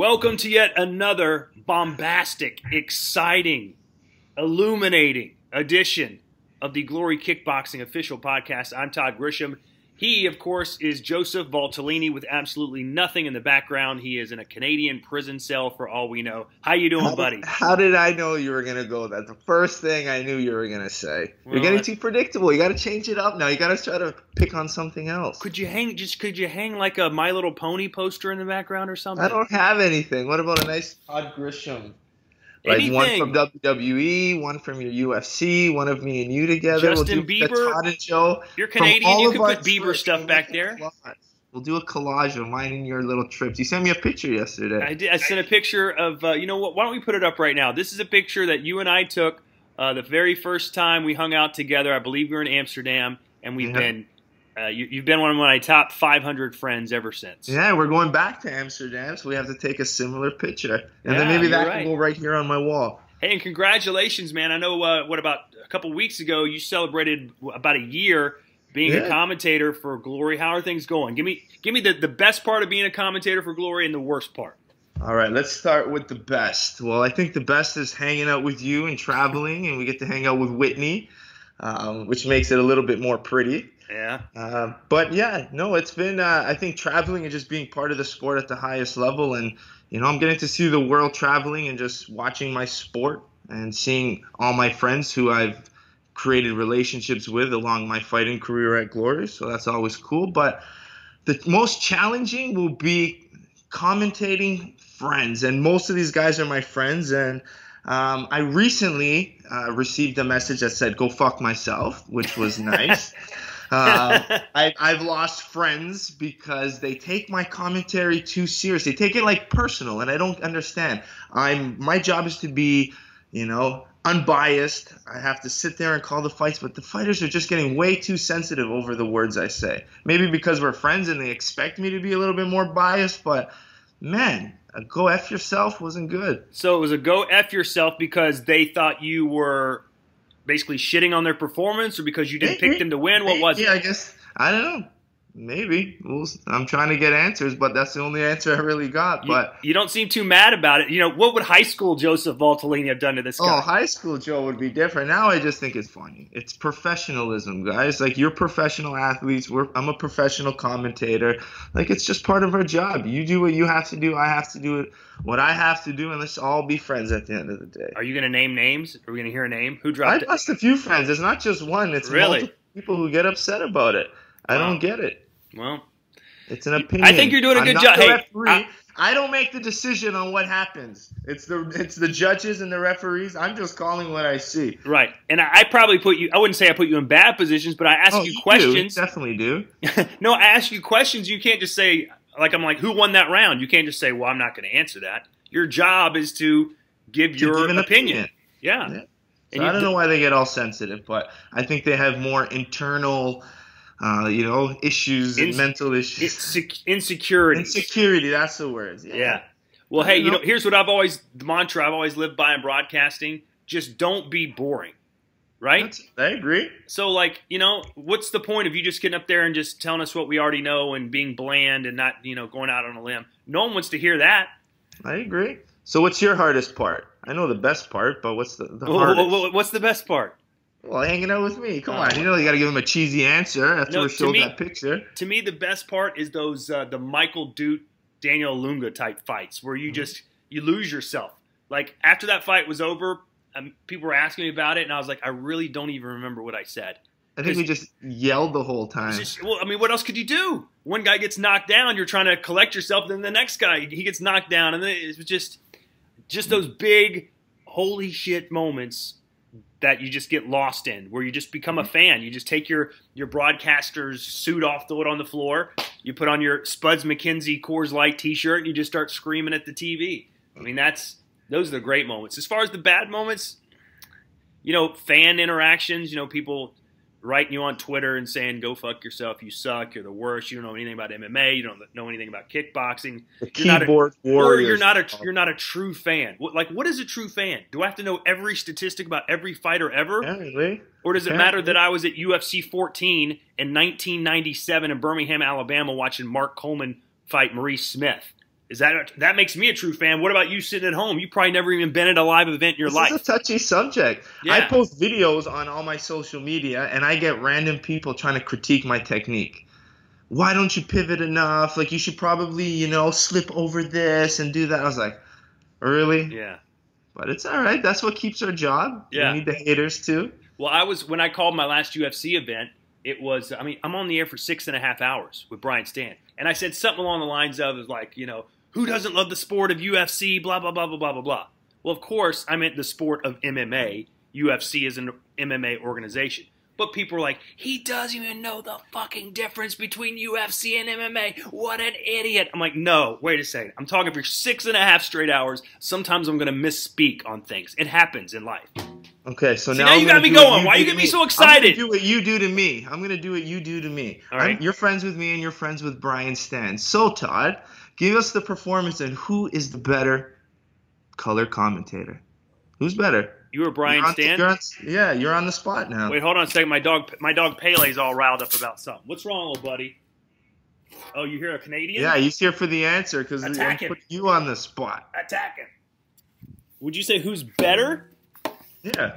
Welcome to yet another bombastic, exciting, illuminating edition of the Glory Kickboxing official podcast. I'm Todd Grisham. He, of course, is Joseph Valtellini with absolutely nothing in the background. He is in a Canadian prison cell for all we know. How you doing, how, buddy? How did I know you were gonna go that? The first thing I knew you were gonna say. Well, You're getting too predictable. You got to change it up now. You got to try to pick on something else. Could you hang just could you hang like a My Little Pony poster in the background or something? I don't have anything. What about a nice Todd Grisham? Like one from WWE, one from your UFC, one of me and you together. Justin we'll do Bieber. Todd and Joe. You're Canadian. You can put Bieber stuff back there. We'll do a collage of mine and your little trips. You sent me a picture yesterday. I did. I sent a picture of. Uh, you know what? Why don't we put it up right now? This is a picture that you and I took uh, the very first time we hung out together. I believe we were in Amsterdam, and we've Yeah. been. Uh, you, you've been one of my top 500 friends ever since. Yeah, we're going back to Amsterdam, so we have to take a similar picture, and Yeah, then maybe that right. can go right here on my wall. Hey, and congratulations, man! I know. Uh, what about a couple weeks ago? You celebrated about a year being a commentator for Glory. How are things going? Give me, give me the, the best part of being a commentator for Glory and the worst part. All right, let's start with the best. Well, I think the best is hanging out with you and traveling, and we get to hang out with Whitney, um, which makes it a little bit more pretty. Yeah. Uh, but yeah, no, it's been uh, I think traveling and just being part of the sport at the highest level, and you know I'm getting to see the world traveling and just watching my sport and seeing all my friends who I've created relationships with along my fighting career at Glory. So that's always cool. But the most challenging will be commentating friends, and most of these guys are my friends. And um, I recently uh, received a message that said "Go fuck myself," which was nice. Um, I, I've lost friends because they take my commentary too serious. They take it like personal, and I don't understand. I'm my job is to be, you know, unbiased. I have to sit there and call the fights, but the fighters are just getting way too sensitive over the words I say. Maybe because we're friends and they expect me to be a little bit more biased, but man, a go f yourself wasn't good. So it was a go f yourself because they thought you were basically shitting on their performance, or because you didn't pick them to win. What was yeah, it? I guess I don't know. Maybe we'll, I'm trying to get answers, but that's the only answer I really got. But you don't seem too mad about it. You know, what would high school Joseph Valtellini have done to this oh, Guy? oh, high school Joe would be different. Now I just think it's funny. It's professionalism, guys. Like you're professional athletes. We're, I'm a professional commentator. Like it's just part of our job. You do what you have to do. I have to do it. What I have to do, and let's all be friends at the end of the day. Are you going to name names? Are we going to hear a name? Who I dropped it? lost a few friends. It's not just one. It's Really? people who get upset about it. I don't get it. Well, It's an opinion. I think you're doing a good job. Hey. I- I, don't make the decision on what happens. It's the it's the judges and the referees. I'm just calling what I see. right. And I, I probably put you. I wouldn't say I put you in bad positions, but I ask Oh, you do. questions. definitely do. no, I ask you questions. You can't just say like I'm like, who won that round? You can't just say, well, I'm not going to answer that. Your job is to give To your give an opinion. Yeah. Yeah. And So I you don't know why they get all sensitive, but I think they have more internal, uh, you know, issues and mental issues. Inse- insecurity. Insecurity. That's the word. Yeah. Yeah. Well, hey, you know, know. here's what I've always the mantra I've always lived by in broadcasting: just don't be boring, right? That's- I agree. so, like, you know, what's the point of you just getting up there and just telling us what we already know and being bland and not, you know, going out on a limb? No one wants to hear that. I agree. So what's your hardest part? I know the best part, but what's the, the hardest? wh- What's the best part? Well, hanging out with me. Come Oh. on, you know you got to give him a cheesy answer after No, we showed me- that picture. To me, the best part is those uh, the Michael Duut, Danyo Ilunga type fights where Mm-hmm. you just you lose yourself. Like after that fight was over, um, people were asking me about it, and I was like, I really don't even remember what I said. I think we just yelled the whole time. Just- well, I mean, what else could you do? One guy gets knocked down, you're trying to collect yourself. Then the next guy, he gets knocked down, and then it was just, just those big, holy shit moments that you just get lost in, where you just become a mm-hmm. fan. You just take your your broadcaster's suit off, throw it on the floor. You put on your Spuds MacKenzie Coors Light T-shirt, and you just start screaming at the TV. I mean, that's those are the great moments. As far as the bad moments, you know, fan interactions. You know, people writing you on Twitter and saying, "Go fuck yourself, you suck, you're the worst, you don't know anything about MMA, you don't know anything about kickboxing, the you're not a- keyboard or warriors. you're not a you're not a true fan." Like, what is a true fan? Do I have to know every statistic about every fighter ever, Apparently. or does it apparently. matter that I was at UFC 14 in 1997 in Birmingham, Alabama, watching Mark Coleman fight Maurice Smith? Is that that makes me a true fan? What about you sitting at home? You probably never even been at a live event in your this life. is a touchy subject. Yeah. I post videos on all my social media, and I get random people trying to critique my technique. Why don't you pivot enough? Like you should probably, you know, slip over this and do that. I was like, really? yeah. But it's all right. That's what keeps our job. Yeah. We need the haters too. Well, I was when I called my last UFC event. It was. I mean, I'm on the air for six and a half hours with Brian Stann, and I said something along the lines of, like, you know, who doesn't love the sport of UFC? Blah blah blah blah blah blah blah. Well, of course, I meant the sport of MMA. UFC is an MMA organization. But people are like, he doesn't even know the fucking difference between UFC and MMA. What an idiot. I'm like, no, wait a second. I'm talking for six and a half straight hours. Sometimes I'm going to misspeak on things. It happens in life. Okay, so See, now, now you got me going. Why you do get me so I'm excited? do what you do to me. I'm gonna do what you do to me. All I'm- you're friends with me, and you're friends with Brian Stann. So Todd, give us the performance and who is the better color commentator? Who's better? You were Brian You're Stann? on- yeah, you're on the spot now. Wait, hold on a second. My dog, my dog Pele's all riled up about something. What's wrong, old buddy? Oh, you hear a Canadian? Yeah, he's here for the answer because I'm putting you on the spot. Attack him. Would you say who's better? Yeah.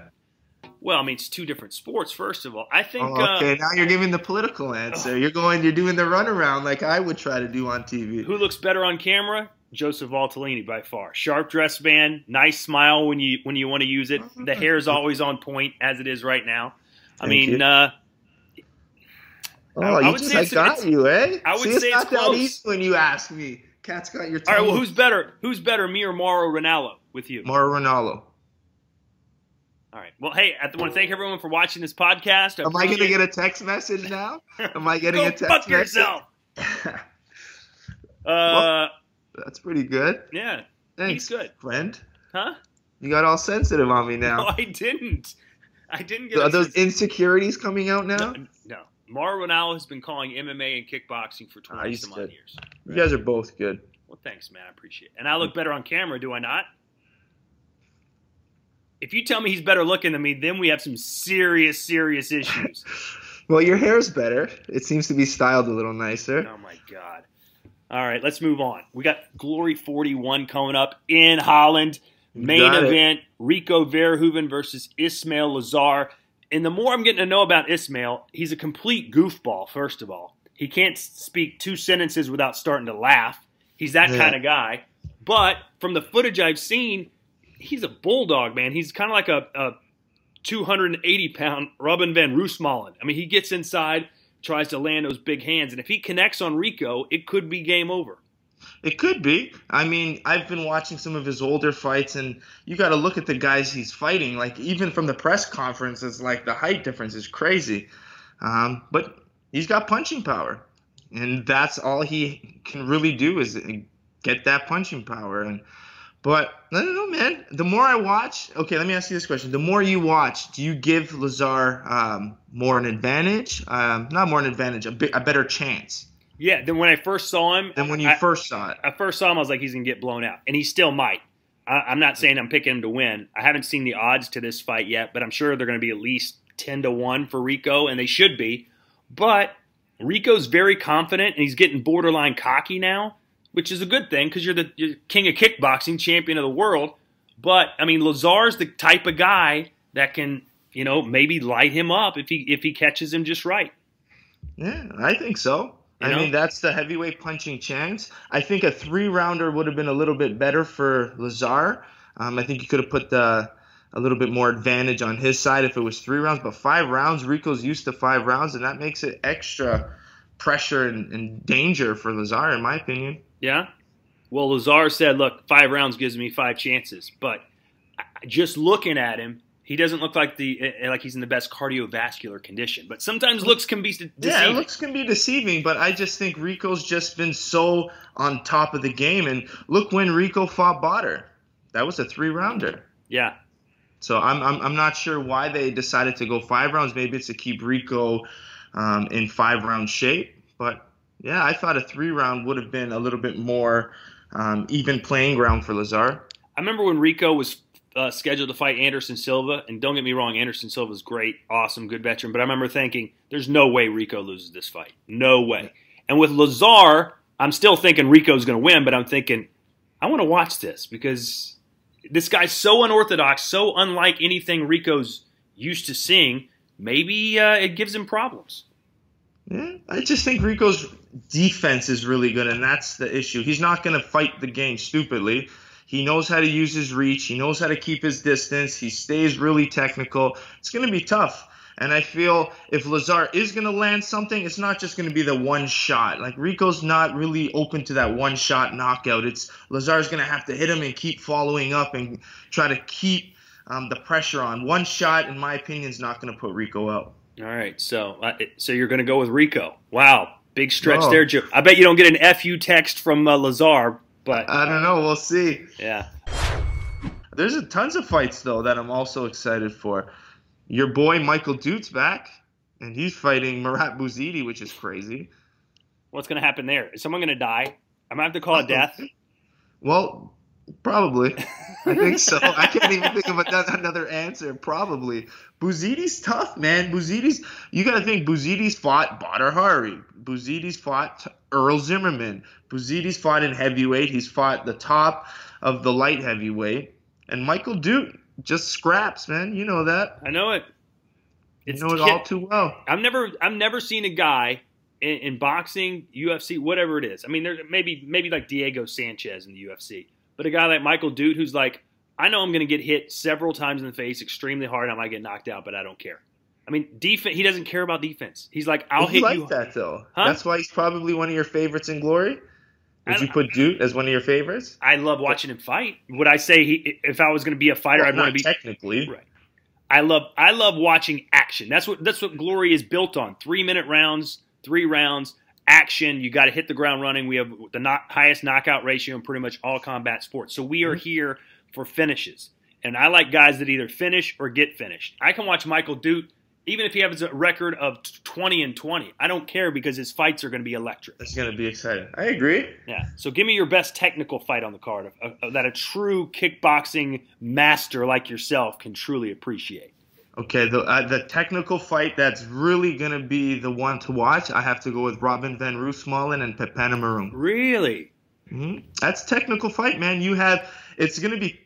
Well, I mean, it's two different sports. First of all, I think. Oh, okay, uh, now you're giving the political answer. You're going, you're doing the runaround like I would try to do on TV. who looks better on camera? Joseph Valtellini by far. Sharp dress man, nice smile when you when you want to use it. The hair is always on point as it is right now. I Thank mean, uh, Oh, I you would just, say I it's- got you, eh? I would See, it's say not it's that easy when you ask me. Cat's got your all right. Well, who's better? Who's better, me or Mauro Ranallo? With you. Mauro Ranallo? All right. Well, hey, I want to thank everyone for watching this podcast. Am I going to get a text message now? Am I getting Go a text fuck message? yourself. Uh, That's pretty good. yeah. Thanks, good. friend. Huh? You got all sensitive on me now. No. I didn't. I didn't get Are a- those insecurities coming out now? No, no. Ranallo has been calling MMA and kickboxing for 20 some odd years. You guys are both good. Well, thanks, man. I appreciate it. And I look better on camera, do I not? If you tell me he's better looking than me, then we have some serious, serious issues. Well, your hair's better. It seems to be styled a little nicer. oh my god. All right, let's move on. We got Glory 41 coming up in Holland. Main event: Rico Verhoeven versus Ismael Lazaar. And the more I'm getting to know about Ismael, he's a complete goofball. First of all, he can't speak two sentences without starting to laugh. He's that Yeah. kind of guy. But from the footage I've seen, he's a bulldog, man. He's kind of like a, a 280 pound Robin van Roosmalen. I mean, he gets inside, tries to land those big hands, and if he connects on Rico, it could be game over. It could be. I mean, I've been watching some of his older fights, and you got to look at the guys he's fighting. Like even from the press conferences, like the height difference is crazy. Um, but he's got punching power, and that's all he can really do is get that punching power. And but I don't know, man. The more I watch, okay, let me ask you this question: The more you watch, do you give Lazaar um, more an advantage? Um, not more an advantage, a, bit, a better chance Yeah, then when I first saw him, than when you I, first saw it? I first saw him, I was like, he's gonna get blown out, and he still might. I, I'm not saying I'm picking him to win. I haven't seen the odds to this fight yet, but I'm sure they're going to be at least ten to one for Rico, and they should be. But Rico's very confident, and he's getting borderline cocky now, which is a good thing because you're the you're king of kickboxing, champion of the world. But I mean, Lazaar's the type of guy that can, you know, maybe light him up if he if he catches him just right. Yeah, I think so. You I know? mean, that's the heavyweight punching chance. I think a three rounder would have been a little bit better for Lazaar. Um, I think you could have put the a little bit more advantage on his side if it was three rounds, but five rounds, Rico's used to five rounds, and that makes it extra pressure and, and danger for Lazaar, in my opinion. Yeah. Well, Lazaar said, "Look, five rounds gives me five chances." But just looking at him, he doesn't look like the eh, like he's in the best cardiovascular condition. But sometimes looks can be de- Yeah, deceiving. looks can be deceiving, but I just think Rico's just been so on top of the game. And look when Rico fought Botter. That was a three rounder. yeah. So I'm, I'm I'm not sure why they decided to go five rounds. Maybe it's to keep Rico um, in five round shape. But yeah, I thought a three round would have been a little bit more um, even playing ground for Lazaar. I remember when Rico was uh, scheduled to fight Anderson Silva, and don't get me wrong, Anderson Silva's great, awesome, good veteran. But I remember thinking, "There's no way Rico loses this fight. No way." And with Lazaar, I'm still thinking Rico's going to win, but I'm thinking I want to watch this because this guy's so unorthodox, so unlike anything Rico's used to seeing. Maybe uh, it gives him problems. I just think Rico's defense is really good, and that's the issue. He's not going to fight the game stupidly. He knows how to use his reach. He knows how to keep his distance. He stays really technical. It's going to be tough. And I feel if Lazaar is going to land something, it's not just going to be the one shot. Like Rico's not really open to that one shot knockout. It's Lazaar's going to have to hit him and keep following up and try to keep um, the pressure on. One shot, in my opinion, is not going to put Rico out. All right, so uh, so you're going to go with Rico. Wow, big stretch no. there, Joe. I bet you don't get an FU text from uh, Lazaar, but I don't know. We'll see. Yeah. There's a, tons of fights though that I'm also excited for. Your boy Michael Duut's back, and he's fighting Mourad Bouzidi, which is crazy. What's going to happen there? Is someone going to die? I'm going to have to call it death. Well, Probably. I think so. I can't even think of another answer. Probably. Bouzidi's tough, man. Bouzidi's, you got to think Bouzidi's fought Badr Hari. Bouzidi's fought Errol Zimmerman. Bouzidi's fought in heavyweight. He's fought the top of the light heavyweight. And Michael Duut just scraps, man. You know that. I know it. It's, you know it all too well. I've never I've never seen a guy in, in boxing, UFC, whatever it is. I mean, there maybe maybe like Diego Sanchez in the UFC but a guy like Michael Duut, who's like, I know I'm going to get hit several times in the face extremely hard. I might get knocked out, but I don't care. I mean, defense. He doesn't care about defense. He's like, I'll hit like you. that though. Huh? That's why he's probably one of your favorites in Glory. Would you put Duut as one of your favorites? I love watching him fight. Would I say he, if I was going to be a fighter, well, I'd want to be technically right. I love I love watching action. That's what that's what Glory is built on. Three minute rounds, three rounds action. You got to hit the ground running. We have the not, highest knockout ratio in pretty much all combat sports. So we are mm-hmm. here for finishes. And I like guys that either finish or get finished. I can watch Michael Duut even if he has a record of 20 and 20. I don't care because his fights are going to be electric. It's going to be exciting. I agree. Yeah. So give me your best technical fight on the card that a true kickboxing master like yourself can truly appreciate. Okay, the uh, the technical fight that's really gonna be the one to watch. I have to go with Robin van Roosmalen and Petpanomrung. Really? Mm-hmm. That's technical fight, man. You have it's gonna be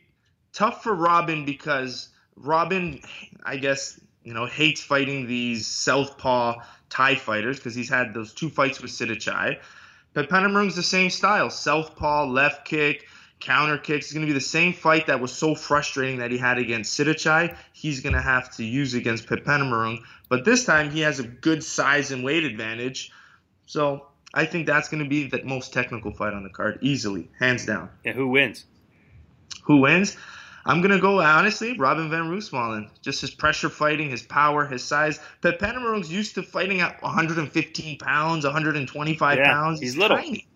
tough for Robin because Robin, I guess you know, hates fighting these southpaw Thai fighters because he's had those two fights with Sitthichai. Petpanomrung's the same style, southpaw, left kick counter kicks. It's going to be the same fight that was so frustrating that he had against Sitthichai. He's going to have to use against Petpanomrung. But this time he has a good size and weight advantage. So I think that's going to be the most technical fight on the card, easily, hands down. And who wins? Who wins? I'm gonna go honestly, Robin van Roosmalen. Just his pressure fighting, his power, his size. Petpanomrung's used to fighting at 115 pounds, 125 yeah, pounds. He's, he's little. Tiny.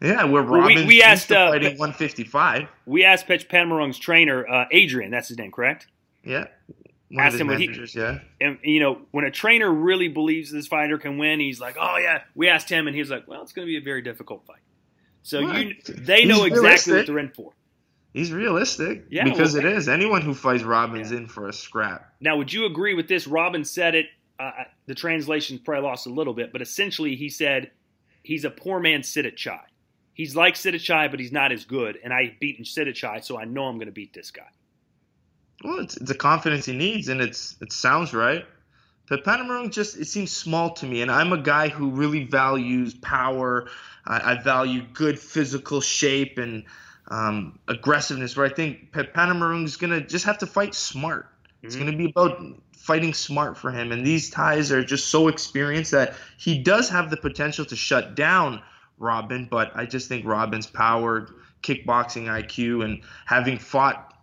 Yeah, we're we, we asked uh, fighting 155. We asked Petpanomrung's trainer, uh, Adrian. That's his name, correct? Yeah. One asked him managers, he, yeah. And you know, when a trainer really believes this fighter can win, he's like, "Oh yeah." We asked him, and he was like, "Well, it's going to be a very difficult fight." So you, they know exactly realistic. what they're in for. He's realistic. Yeah, because well, it is. Anyone who fights Robin's yeah. in for a scrap. Now, would you agree with this? Robin said it. Uh, the translation probably lost a little bit, but essentially he said he's a poor man's Sitthichai he's like Sitthichai, but he's not as good. And I beaten Sitthichai, so I know I'm going to beat this guy. Well, it's, it's the confidence he needs, and it's it sounds right. But Panomrung just it seems small to me, and I'm a guy who really values power. I, I value good physical shape and um, aggressiveness. Where I think Panomrung is gonna just have to fight smart. Mm-hmm. It's gonna be about fighting smart for him, and these Thais are just so experienced that he does have the potential to shut down Robin, but I just think Robin's power, kickboxing IQ, and having fought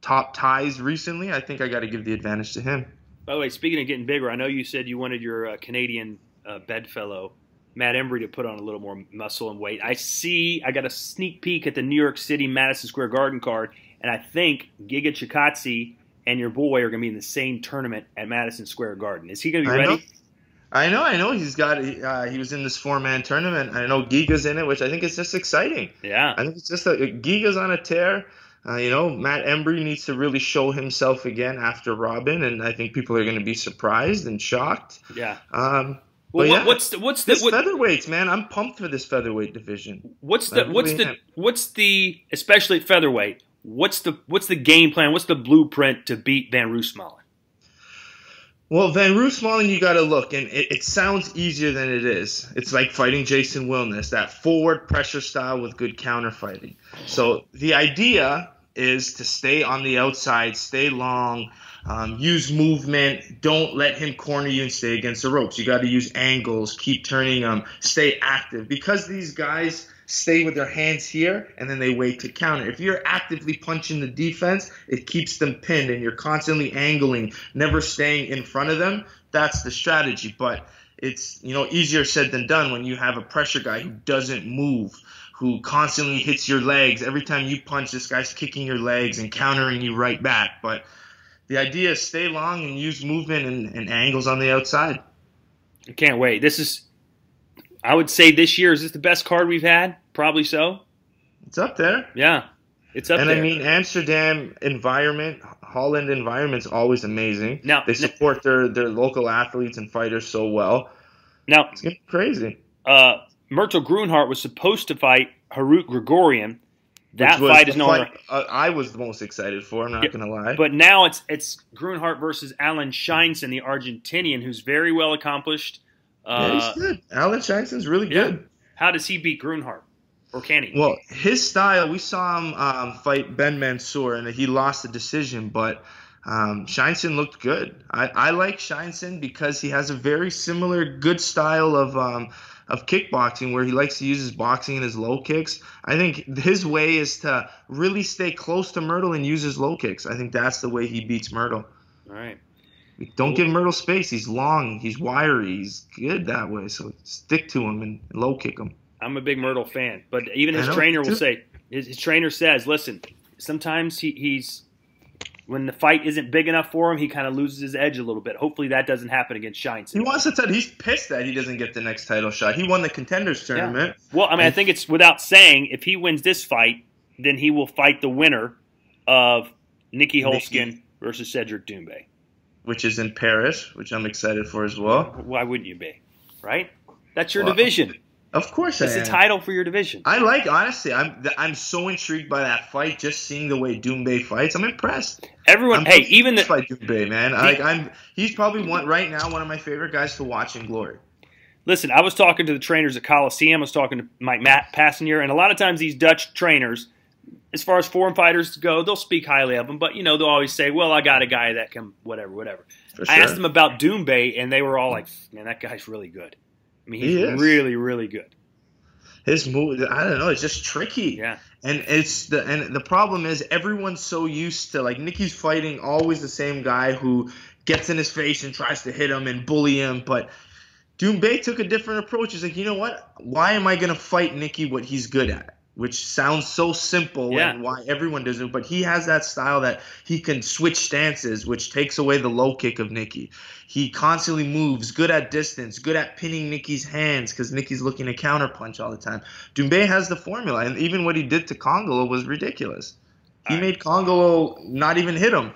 top Thais recently, I think I got to give the advantage to him. By the way, speaking of getting bigger, I know you said you wanted your uh, Canadian uh, bedfellow Matt Embree to put on a little more muscle and weight. I see. I got a sneak peek at the New York City Madison Square Garden card, and I think Giga Chikadze and your boy are going to be in the same tournament at Madison Square Garden. Is he going to be I ready? Know. I know, I know. He's got. Uh, he was in this four man tournament. I know Giga's in it, which I think is just exciting. Yeah, I think it's just a Giga's on a tear. Uh, you know, Matt Embree needs to really show himself again after Robin, and I think people are going to be surprised and shocked. Yeah. Um, Well, what, yeah, what's the what's the This what, featherweights, man. I'm pumped for this featherweight division. what's the really what's the am. what's the especially at featherweight? What's the what's the game plan? What's the blueprint to beat Van Roosmalen? Well, Van Roosmalen, you got to look, and it, it sounds easier than it is. It's like fighting Jason Wilnis, that forward pressure style with good counter fighting. So the idea is to stay on the outside, stay long, um, use movement. Don't let him corner you and stay against the ropes. You got to use angles, keep turning them, stay active. Because these guys stay with their hands here and then they wait to counter. If you're actively punching the defense, it keeps them pinned and you're constantly angling, never staying in front of them. That's the strategy. But it's you know easier said than done when you have a pressure guy who doesn't move who constantly hits your legs every time you punch this guy's kicking your legs and countering you right back but the idea is stay long and use movement and, and angles on the outside I can't wait. This is I would say this year is this the best card we've had? Probably so. it's up there Yeah. It's up and there. And I mean amsterdam environment holland environment's always amazing Now- they support their their local athletes and fighters so well now it's crazy uh Murthel Groenhart was supposed to fight Harut Grigorian. That fight is no longer fight, uh, i was the most excited for i'm not Yeah, gonna lie But now it's it's Groenhart versus Alan Scheinson, the Argentinian, who's very well accomplished. Yeah, Uh, he's good alan Scheinson's really yeah. good how does he beat Groenhart? Or can he? Well, his style, we saw him um, fight Ben Mansour, and he lost the decision, but um, Scheinson looked good. I, I like Scheinson because he has a very similar good style of um, of kickboxing where he likes to use his boxing and his low kicks. I think his way is to really stay close to Murthel and use his low kicks. I think that's the way he beats Murthel. All right. Don't give Murthel space. He's long, he's wiry, he's good that way. So stick to him and low kick him. I'm a big Murthel fan, but even his trainer will say his, his trainer says, "Listen, sometimes he, he's when the fight isn't big enough for him, he kind of loses his edge a little bit. Hopefully, that doesn't happen against He wants to tell he's pissed that he doesn't get the next title shot. He won the contenders tournament. Well, I mean, I think it's without saying, if he wins this fight, then he will fight the winner of Nieky Holzken Nikki. versus Cedric Doumbé. Which is in Paris, which I'm excited for as well. Why wouldn't you be? Right? That's your Well, division. Of course, It's a title for your division. I like honestly. I'm I'm so intrigued by that fight. Just seeing the way Doumbé fights, I'm impressed. Everyone, I'm hey, even the by Doumbé, man. like I'm, he's probably one right now one of my favorite guys to watch in Glory. Listen, I was talking to the trainers at Coliseum. I was talking to Mike Matt Passenier, and a lot of times these Dutch trainers, as far as foreign fighters go, they'll speak highly of them, but you know they'll always say, "Well, I got a guy that can whatever, whatever." For I asked them about Doumbé, and they were all like, "Man, that guy's really good. I mean, he's He really, really good." His move, I don't know, it's just tricky. Yeah, And it's the and the problem is everyone's so used to like Nieky's fighting always the same guy who gets in his face and tries to hit him and bully him, but Doumbé took a different approach. He's like, you know what? Why am I gonna fight Nieky what he's good at? Which sounds so simple Yeah. and why everyone does it, but he has that style that he can switch stances, which takes away the low kick of Nieky. He constantly moves, good at distance, good at pinning Nieky's hands because Nieky's looking to counterpunch all the time. Doumbé has the formula, and even what he did to Kongolo was ridiculous. He right. made Kongolo not even hit him.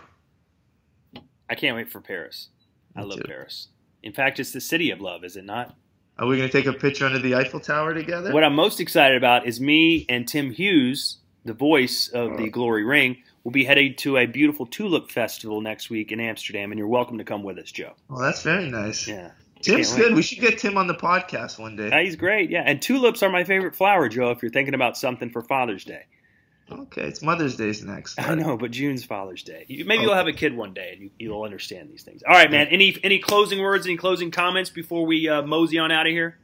I can't wait for Paris. I love too. Paris. In fact, it's the city of love, is it not? Are we gonna take a picture under the Eiffel Tower together? What I'm most excited about is me and Tim Hughes, the voice of the oh. Glory Ring, will be heading to a beautiful tulip festival next week in Amsterdam, and you're welcome to come with us, Joe. Well, that's very nice. Yeah, Tim's good. We should get Tim on the podcast one day. Yeah, he's great. Yeah, and tulips are my favorite flower, Joe. If you're thinking about something for Father's Day, Okay, it's Mother's Day's next. I know, but June's Father's Day. You- Maybe you'll have a kid one day, and you, you'll understand these things. All right, man. Any any closing words? Any closing comments before we uh, mosey on out of here?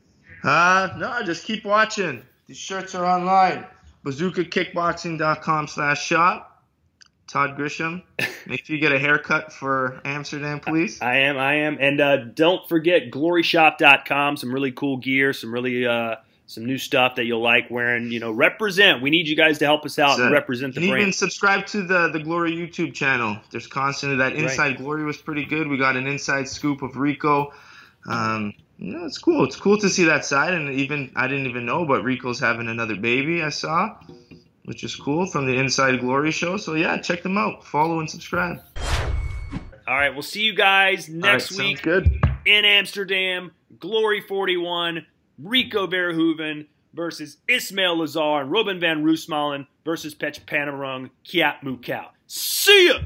Uh, no, just keep watching. These shirts are online. BazookaKickboxing.com slash shop. Todd Grisham. Make sure you get a haircut for Amsterdam, please. I am, I am, and uh, don't forget gloryshop.com. Some really cool gear, some really uh, some new stuff that you'll like wearing. You know, represent. We need you guys to help us out and represent the And even subscribe to the the Glory YouTube channel. There's constantly that Right. Inside Glory was pretty good. We got an inside scoop of Rico. Um, you know, it's cool. It's cool to see that side, and even I didn't even know, but Rico's having another baby. I saw, which is cool from the Inside Glory show. So yeah, check them out. Follow and subscribe. All right, we'll see you guys right, next week good. in Amsterdam. Glory 41, Rico Verhoeven versus Ismael Lazaar and Robin van Roosmalen versus Pech Panarung Kiat Mukau. See ya!